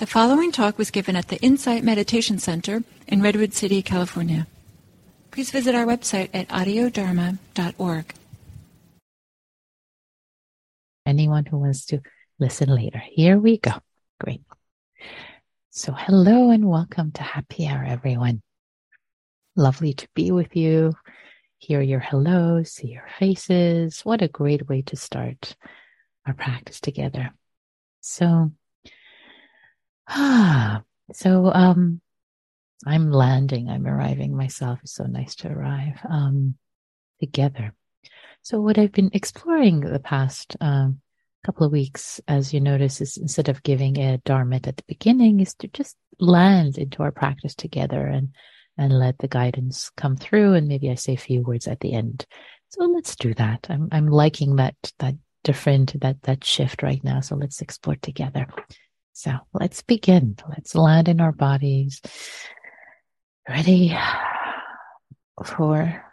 The following talk was given at the Insight Meditation Center in Redwood City, California. Please visit our website at audiodharma.org. Anyone who wants to listen later. Here we go. Great. So, hello and welcome to Happy Hour, everyone. Lovely to be with you. Hear your hellos, see your faces. What a great way to start our practice together. So, so um, I'm landing. I'm arriving myself. It's so nice to arrive um, together. So what I've been exploring the past um, couple of weeks, as you notice, is instead of giving a dharma at the beginning, is to just land into our practice together and and let the guidance come through. And maybe I say a few words at the end. So let's do that. I'm I'm liking that that different that that shift right now. So let's explore together. So let's begin. Let's land in our bodies. Ready for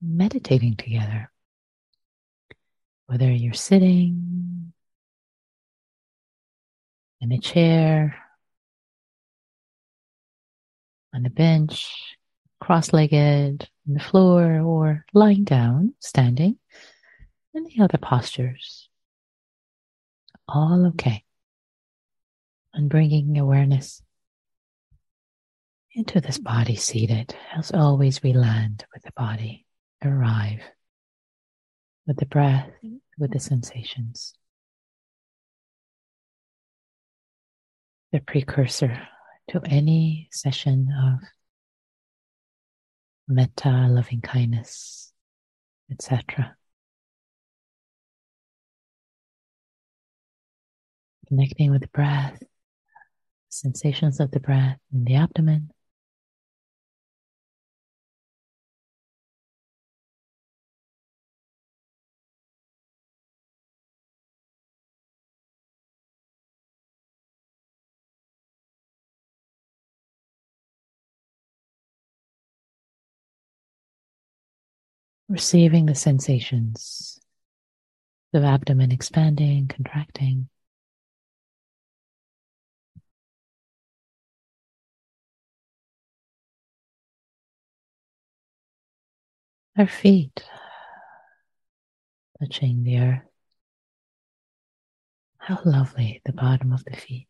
meditating together. Whether you're sitting in a chair, on a bench, cross legged, on the floor, or lying down, standing, any other postures. All okay and bringing awareness into this body seated. As always, we land with the body, arrive with the breath, with the sensations. The precursor to any session of metta, loving kindness, etc. Connecting with the breath sensations of the breath in the abdomen. Receiving the sensations of abdomen expanding, contracting. Our feet touching the earth. How lovely the bottom of the feet,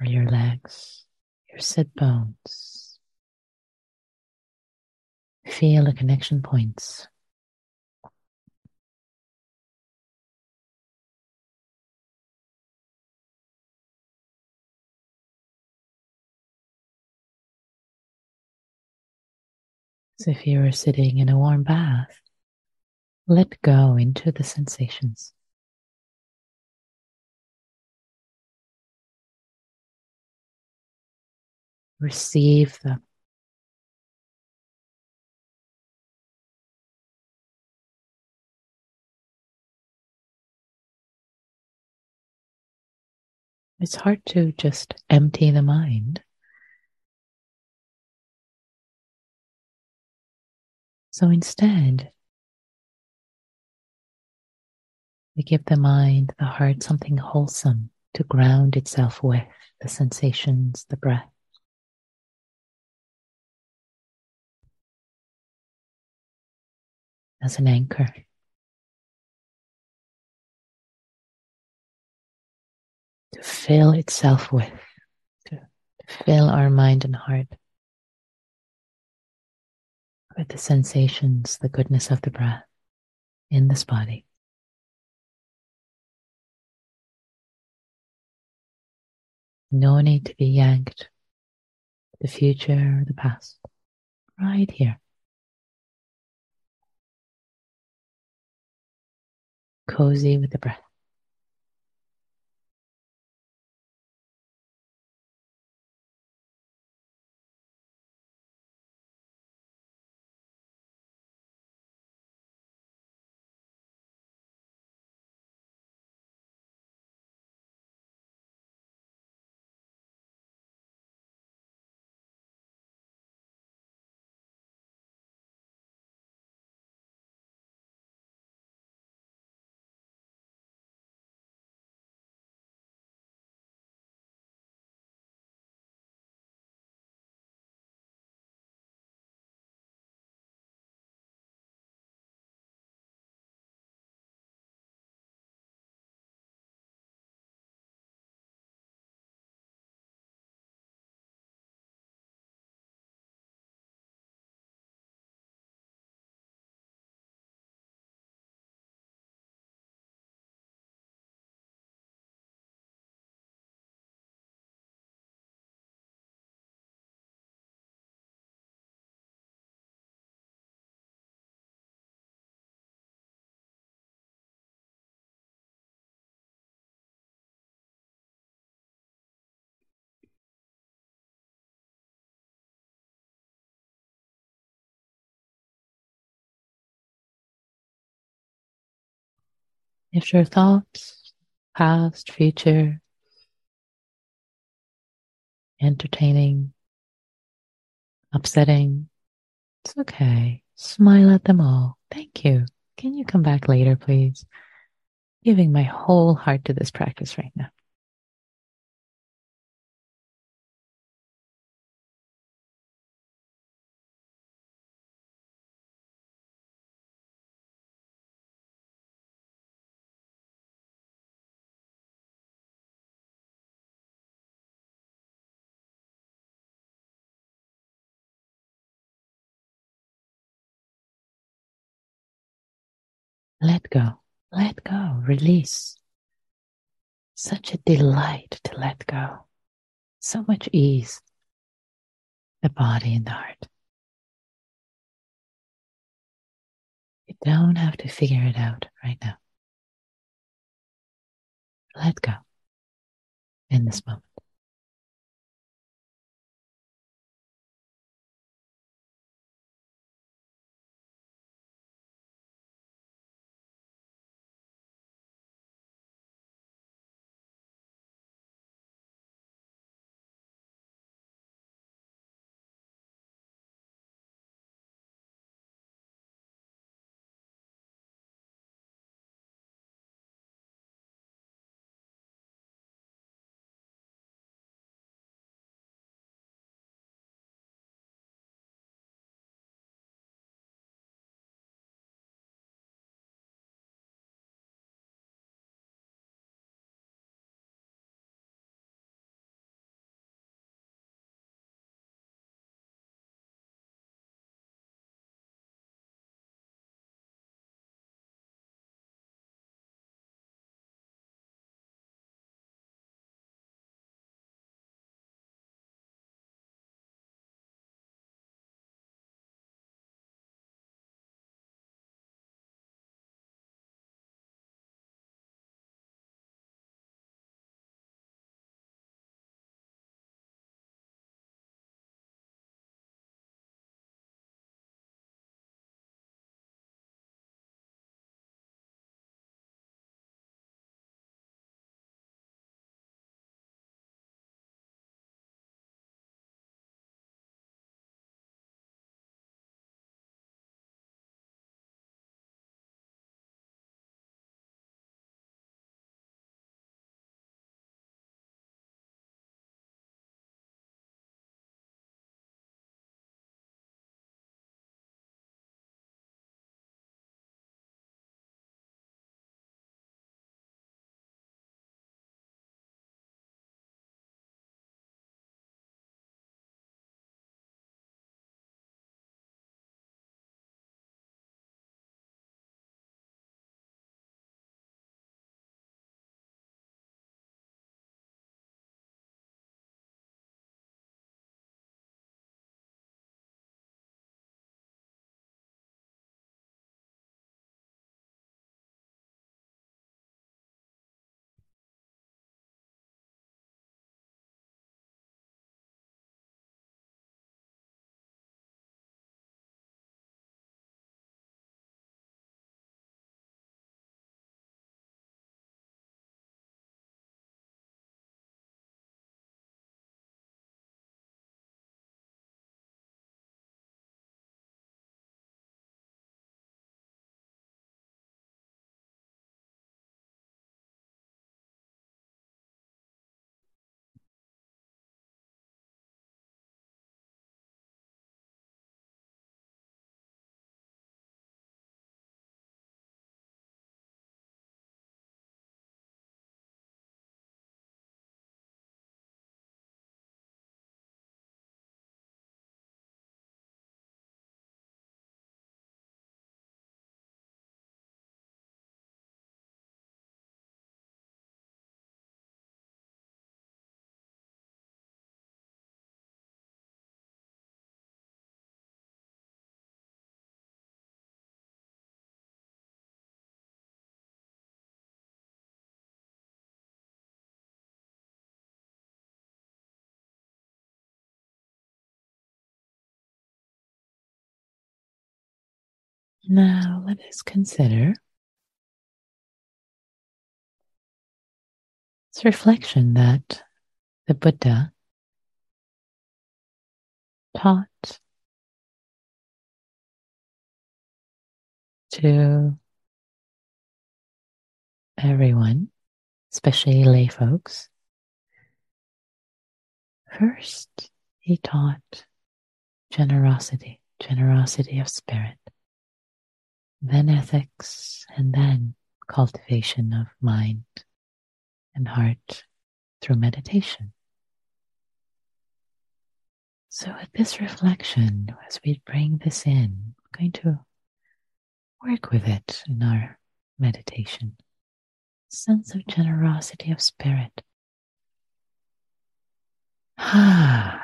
or your legs, your sit bones. Feel the connection points. If you were sitting in a warm bath. Let go into the sensations. Receive them. It's hard to just empty the mind. So instead, we give the mind, the heart something wholesome to ground itself with the sensations, the breath. As an anchor. To fill itself with, to, to fill our mind and heart with the sensations, the goodness of the breath in this body. No need to be yanked the future or the past. Right here. Cozy with the breath. If your thoughts, past, future, entertaining, upsetting, it's okay. Smile at them all. Thank you. Can you come back later, please? Giving my whole heart to this practice right now. Let go. Let go. Release. Such a delight to let go. So much ease. The body and the heart. You don't have to figure it out right now. Let go in this moment. Now let us consider It's reflection that the Buddha taught to everyone, especially lay folks. First, he taught generosity, generosity of spirit, then ethics, and then cultivation of mind and heart through meditation. So, with this reflection, as we bring this in, I'm going to work with it in our meditation. Sense of generosity of spirit. Ah,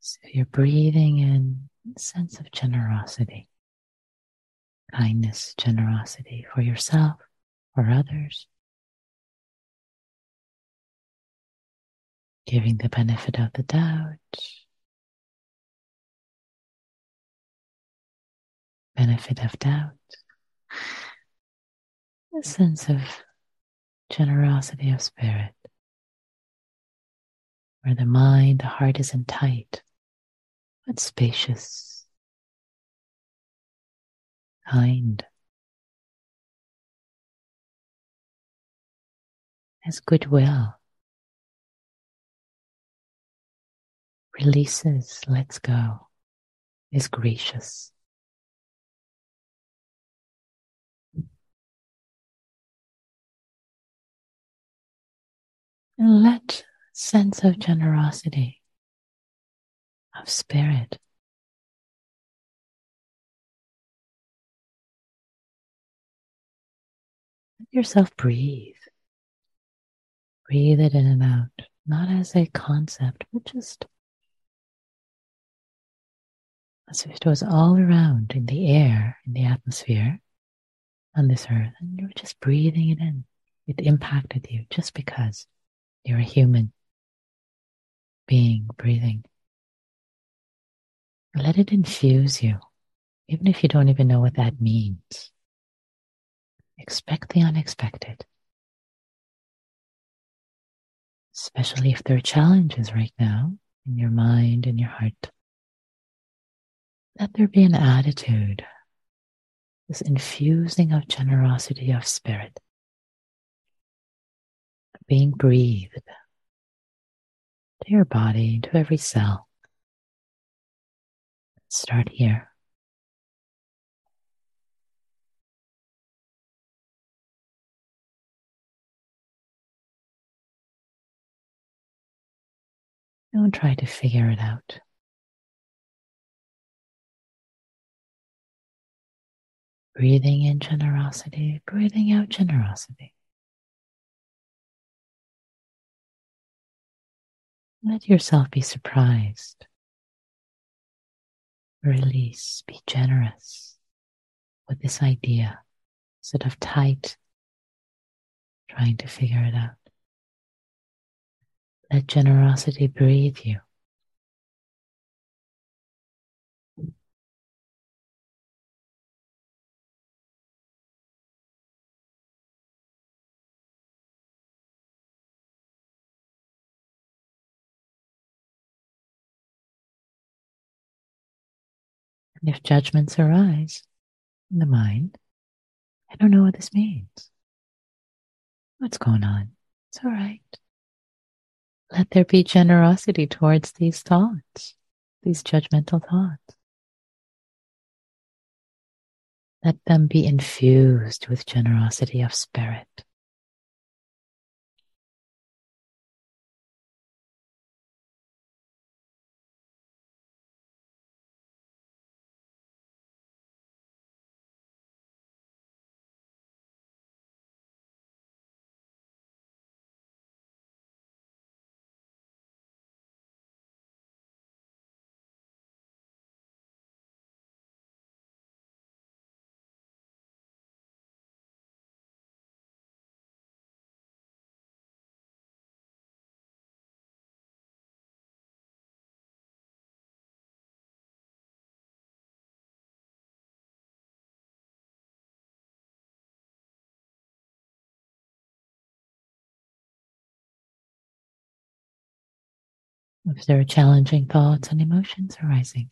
so you're breathing in sense of generosity, kindness, generosity for yourself, for others. Giving the benefit of the doubt. Benefit of doubt. A sense of generosity of spirit, where the mind, the heart isn't tight, but spacious, kind, As goodwill, releases, lets go, is gracious. And let sense of generosity, of spirit, yourself breathe. Breathe it in and out, not as a concept, but just as if it was all around in the air, in the atmosphere on this earth, and you were just breathing it in. It impacted you just because. You're a human being breathing. Let it infuse you, even if you don't even know what that means. Expect the unexpected, especially if there are challenges right now in your mind and your heart. Let there be an attitude, this infusing of generosity of spirit being breathed to your body, to every cell. Start here. Don't try to figure it out. Breathing in generosity, breathing out generosity. Let yourself be surprised. Release, be generous with this idea instead of tight, trying to figure it out. Let generosity breathe you. And if judgments arise in the mind, I don't know what this means. What's going on? It's all right. Let there be generosity towards these thoughts, these judgmental thoughts. Let them be infused with generosity of spirit. If there are challenging thoughts and emotions arising,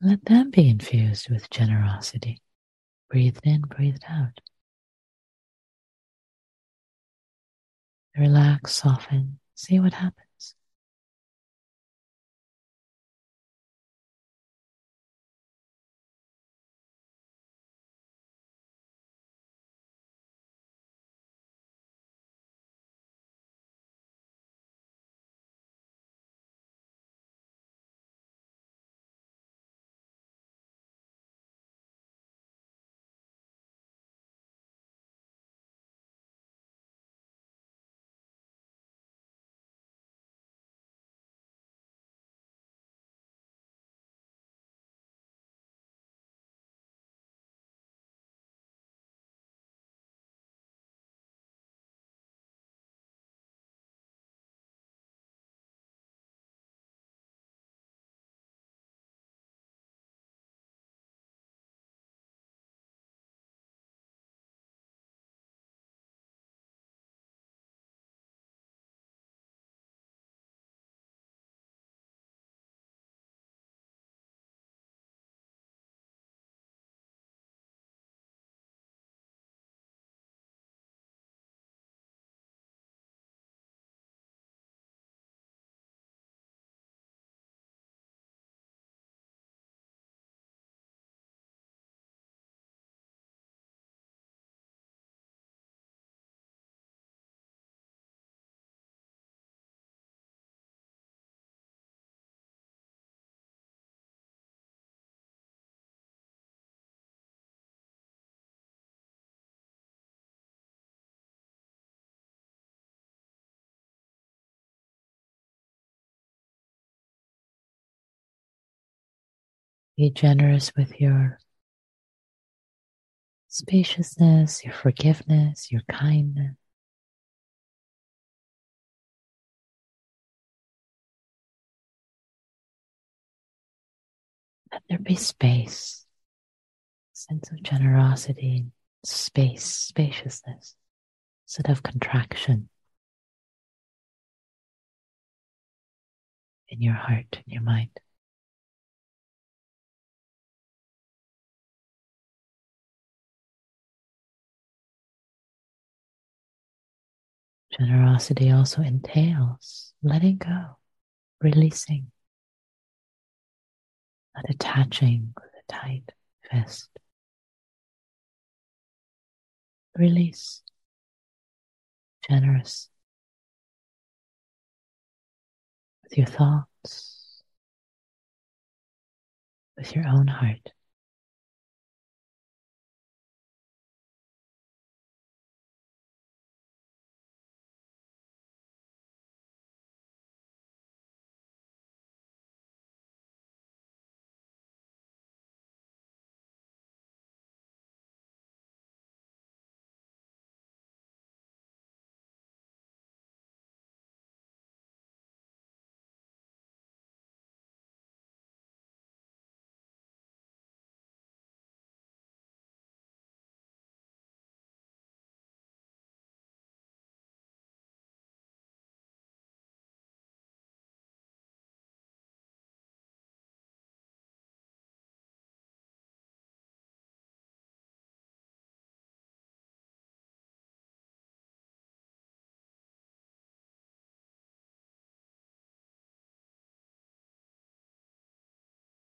let them be infused with generosity. Breathed in, breathed out. Relax, soften, see what happens. Be generous with your spaciousness, your forgiveness, your kindness. Let there be space, sense of generosity, space, spaciousness, instead of contraction in your heart, in your mind. Generosity also entails letting go, releasing, not attaching with a tight fist. Release, generous with your thoughts, with your own heart.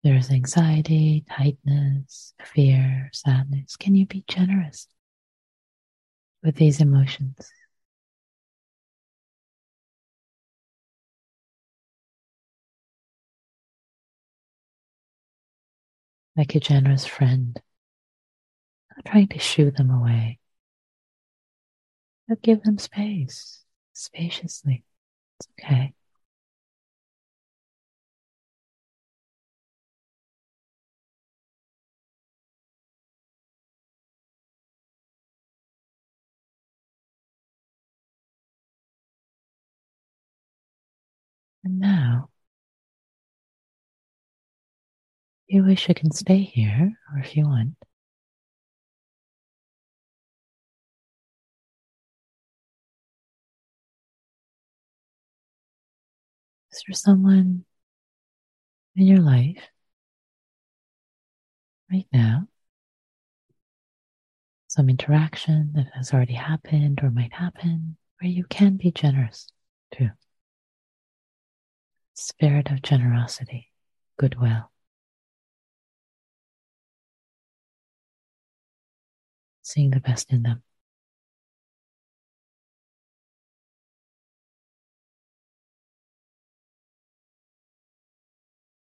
There's anxiety, tightness, fear, sadness. Can you be generous with these emotions? Like a generous friend, not trying to shoo them away, but give them space, spaciously. It's okay. And now, if you wish, you can stay here, or if you want, Is there someone in your life right now? Some interaction that has already happened or might happen where you can be generous too. Spirit of generosity, goodwill. Seeing the best in them.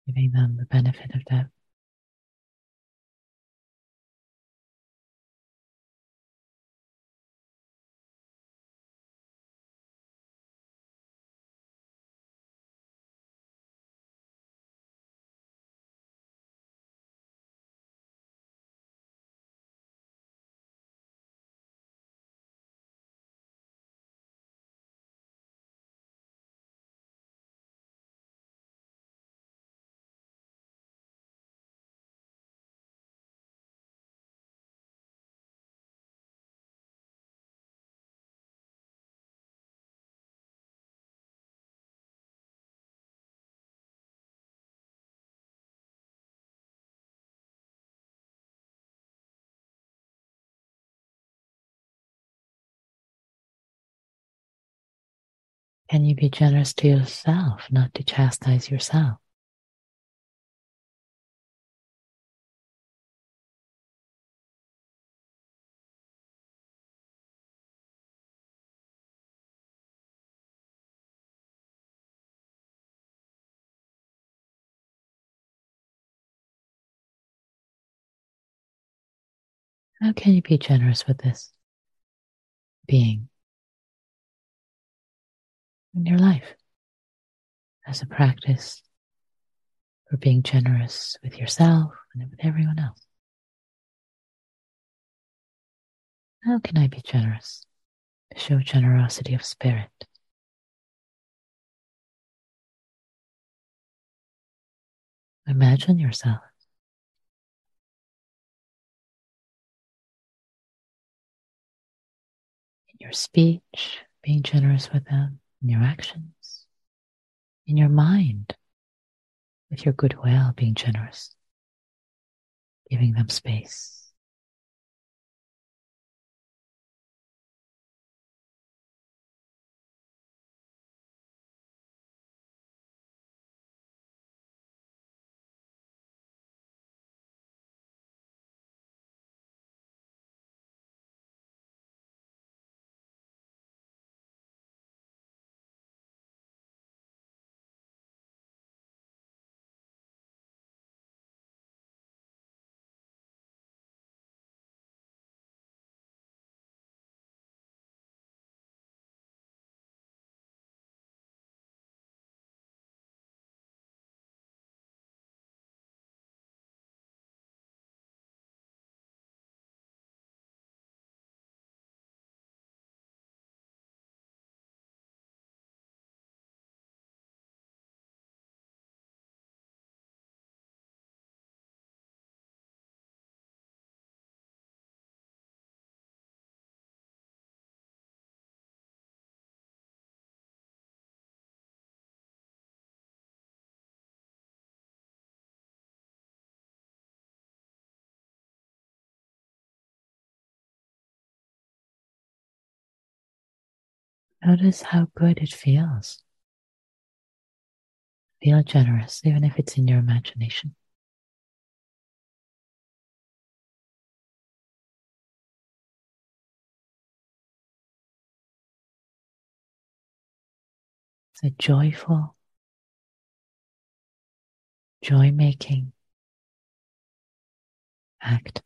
giving them the benefit of doubt. Can you be generous to yourself, not to chastise yourself? How can you be generous with this being in your life as a practice for being generous with yourself and with everyone else? How can I be generous? To show generosity of spirit. Imagine yourself in your speech, being generous with them, in your actions, in your mind, with your goodwill, being generous, giving them space. Notice how good it feels. Feel generous, even if it's in your imagination. It's a joyful, joy making act.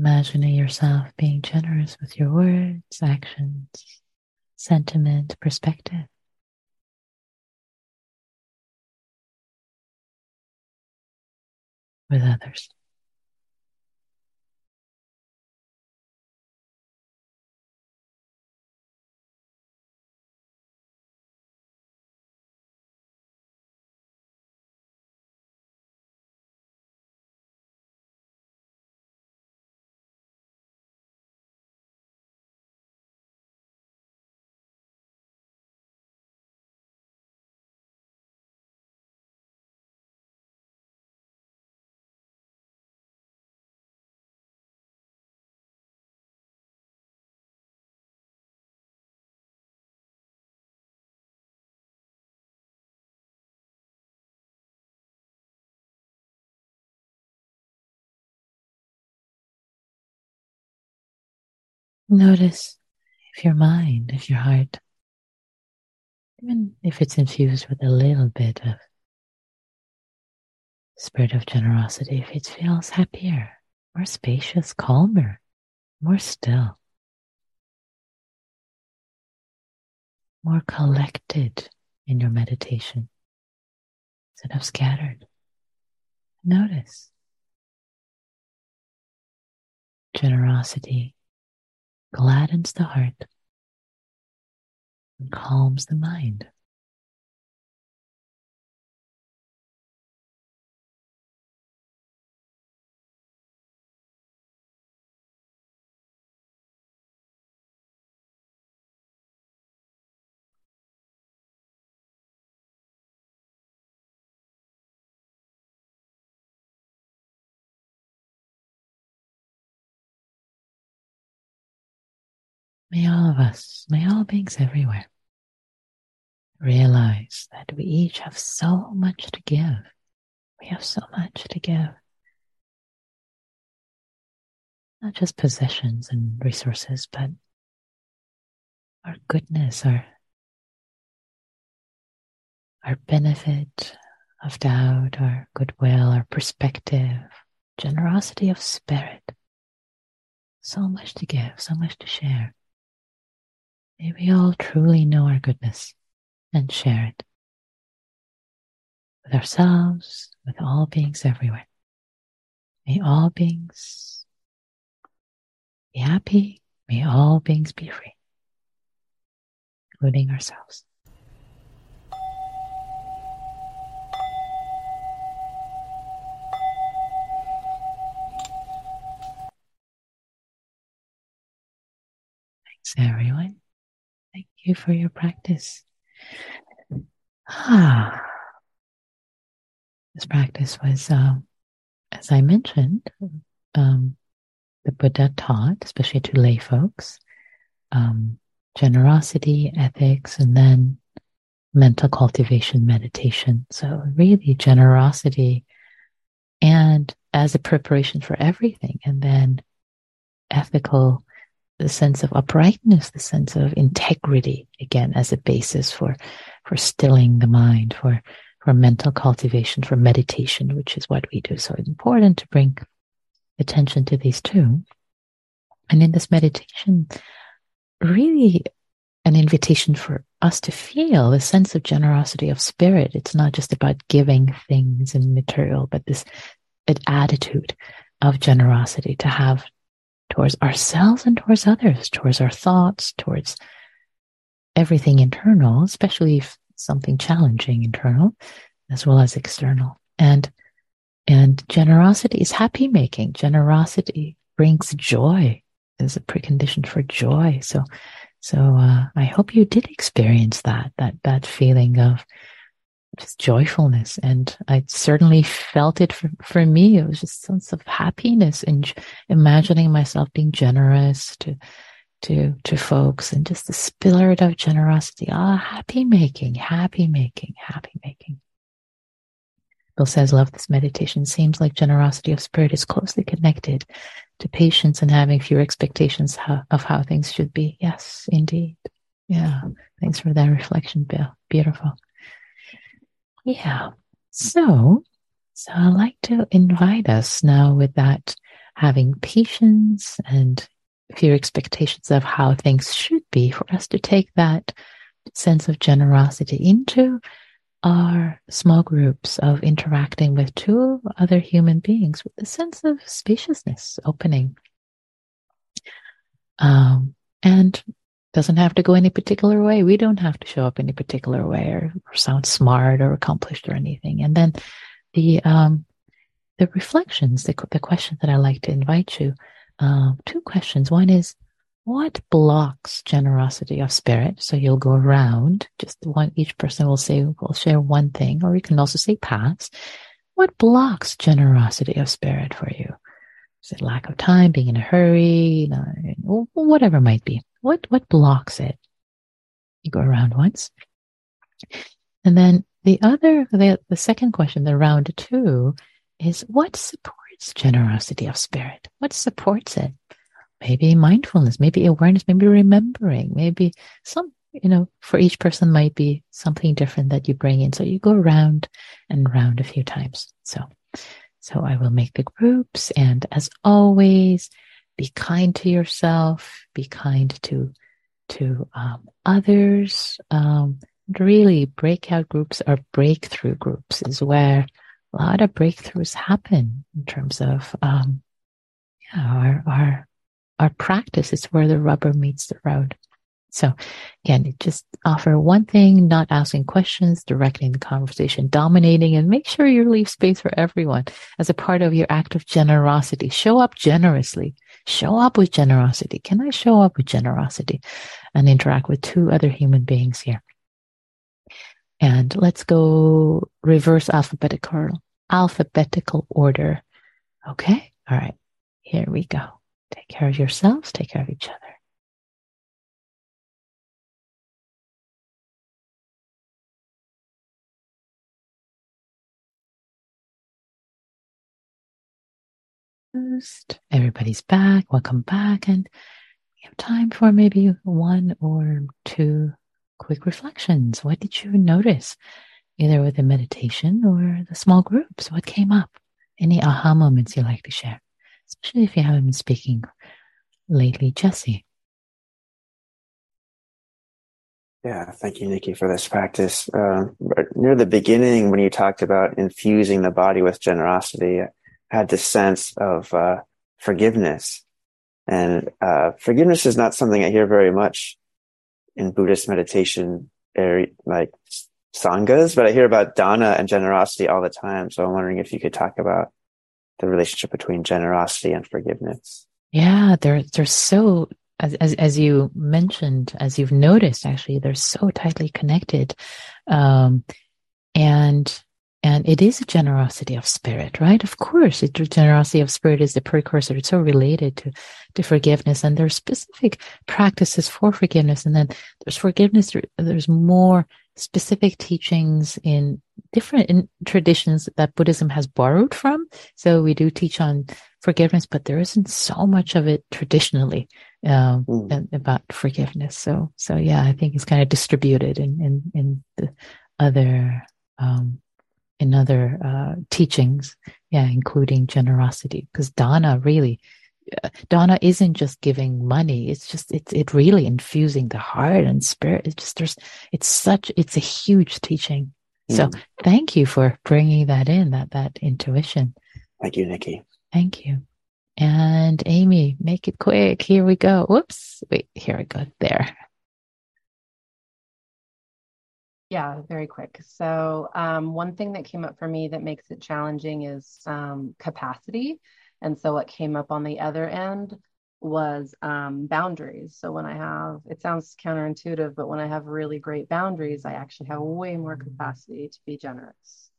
Imagining yourself being generous with your words, actions, sentiment, perspective. With others. Notice if your mind, if your heart, even if it's infused with a little bit of spirit of generosity, if it feels happier, more spacious, calmer, more still, more collected in your meditation instead of scattered. Notice generosity gladdens the heart and calms the mind. May all of us, may all beings everywhere realize that we each have so much to give. We have so much to give. Not just possessions and resources, but our goodness, our, our benefit of doubt, our goodwill, our perspective, generosity of spirit. So much to give, so much to share. May we all truly know our goodness and share it with ourselves, with all beings everywhere. May all beings be happy. May all beings be free, including ourselves. Thanks, everyone. Thank you for your practice. Ah, this practice was, um, as I mentioned, um, the Buddha taught, especially to lay folks, um, generosity, ethics, and then mental cultivation meditation. So, really, generosity and as a preparation for everything, and then ethical the sense of uprightness, the sense of integrity, again, as a basis for, for stilling the mind, for, for mental cultivation, for meditation, which is what we do. So it's important to bring attention to these two. And in this meditation, really an invitation for us to feel the sense of generosity of spirit. It's not just about giving things and material, but this attitude of generosity to have towards ourselves and towards others, towards our thoughts, towards everything internal, especially if something challenging internal as well as external. And and generosity is happy making. Generosity brings joy is a precondition for joy. So so uh, I hope you did experience that that that feeling of just joyfulness. And I certainly felt it for, for me. It was just a sense of happiness and imagining myself being generous to, to, to folks and just the spirit of generosity. Ah, happy making, happy making, happy making. Bill says, love this meditation seems like generosity of spirit is closely connected to patience and having fewer expectations of how things should be. Yes, indeed. Yeah. Thanks for that reflection, Bill. Beautiful. Yeah. So, so I'd like to invite us now with that having patience and fear expectations of how things should be for us to take that sense of generosity into our small groups of interacting with two other human beings with a sense of spaciousness, opening. Um, and doesn't have to go any particular way. We don't have to show up any particular way or, or sound smart or accomplished or anything. And then the um, the reflections, the, the question that I like to invite you, uh, two questions. One is, what blocks generosity of spirit? So you'll go around, just one, each person will say, will share one thing, or you can also say pass. What blocks generosity of spirit for you? Is it lack of time, being in a hurry, whatever it might be? What, what blocks it? You go around once. And then the other, the, the second question, the round two is what supports generosity of spirit? What supports it? Maybe mindfulness, maybe awareness, maybe remembering, maybe some, you know, for each person might be something different that you bring in. So you go round and round a few times. So, so I will make the groups. And as always, be kind to yourself, be kind to, to, um, others. Um, really breakout groups or breakthrough groups is where a lot of breakthroughs happen in terms of um, yeah, our our our practice is where the rubber meets the road. So again, just offer one thing, not asking questions, directing the conversation, dominating, and make sure you leave space for everyone as a part of your act of generosity. Show up generously. Show up with generosity. Can I show up with generosity and interact with two other human beings here? And let's go reverse alphabetical, alphabetical order. Okay. All right. Here we go. Take care of yourselves. Take care of each other. Everybody's back. Welcome back. And we have time for maybe one or two quick reflections. What did you notice, either with the meditation or the small groups? What came up? Any aha moments you'd like to share, especially if you haven't been speaking lately, Jesse? Yeah, thank you, Nikki, for this practice. Uh, near the beginning, when you talked about infusing the body with generosity, had this sense of uh, forgiveness. And uh, forgiveness is not something I hear very much in Buddhist meditation like sanghas, but I hear about dana and generosity all the time. So I'm wondering if you could talk about the relationship between generosity and forgiveness. Yeah, they're they're so as as, as you mentioned, as you've noticed, actually, they're so tightly connected, um, and and it is a generosity of spirit, right? Of course, it, generosity of spirit is the precursor. It's so related to, to forgiveness. And there's specific practices for forgiveness. And then there's forgiveness. There's more specific teachings in different in traditions that Buddhism has borrowed from. So we do teach on forgiveness, but there isn't so much of it traditionally um, mm. about forgiveness. So, so yeah, I think it's kind of distributed in in, in the other um, in other uh, teachings, yeah, including generosity, because dana really, uh, dana isn't just giving money. It's just it's it really infusing the heart and spirit. It's just there's it's such it's a huge teaching. Mm. So thank you for bringing that in that that intuition. Thank you, Nikki. Thank you. And Amy, make it quick. Here we go. Whoops. Wait, here we go. There. Yeah, very quick. So, um, one thing that came up for me that makes it challenging is um, capacity. And so, what came up on the other end was um, boundaries. So, when I have, it sounds counterintuitive, but when I have really great boundaries, I actually have way more capacity to be generous.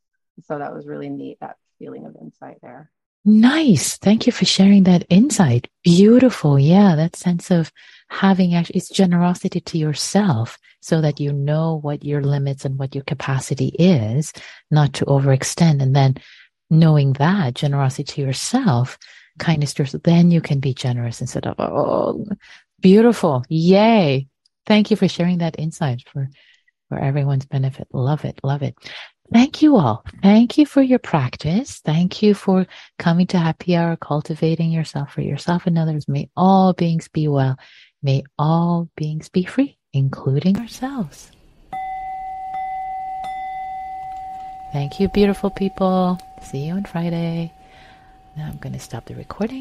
So, that was really neat, that feeling of insight there. Nice. Thank you for sharing that insight. Beautiful. Yeah. That sense of having actually, it's generosity to yourself so that you know what your limits and what your capacity is, not to overextend. And then knowing that generosity to yourself, kindness to yourself, then you can be generous instead of, oh, beautiful. Yay. Thank you for sharing that insight for, for everyone's benefit. Love it. Love it. thank you all. Thank you for your practice. Thank you for coming to happy hour, cultivating yourself for yourself and others. May all beings be well. May all beings be free, including ourselves. Thank you, beautiful people. See you on Friday. Now I'm going to stop the recording.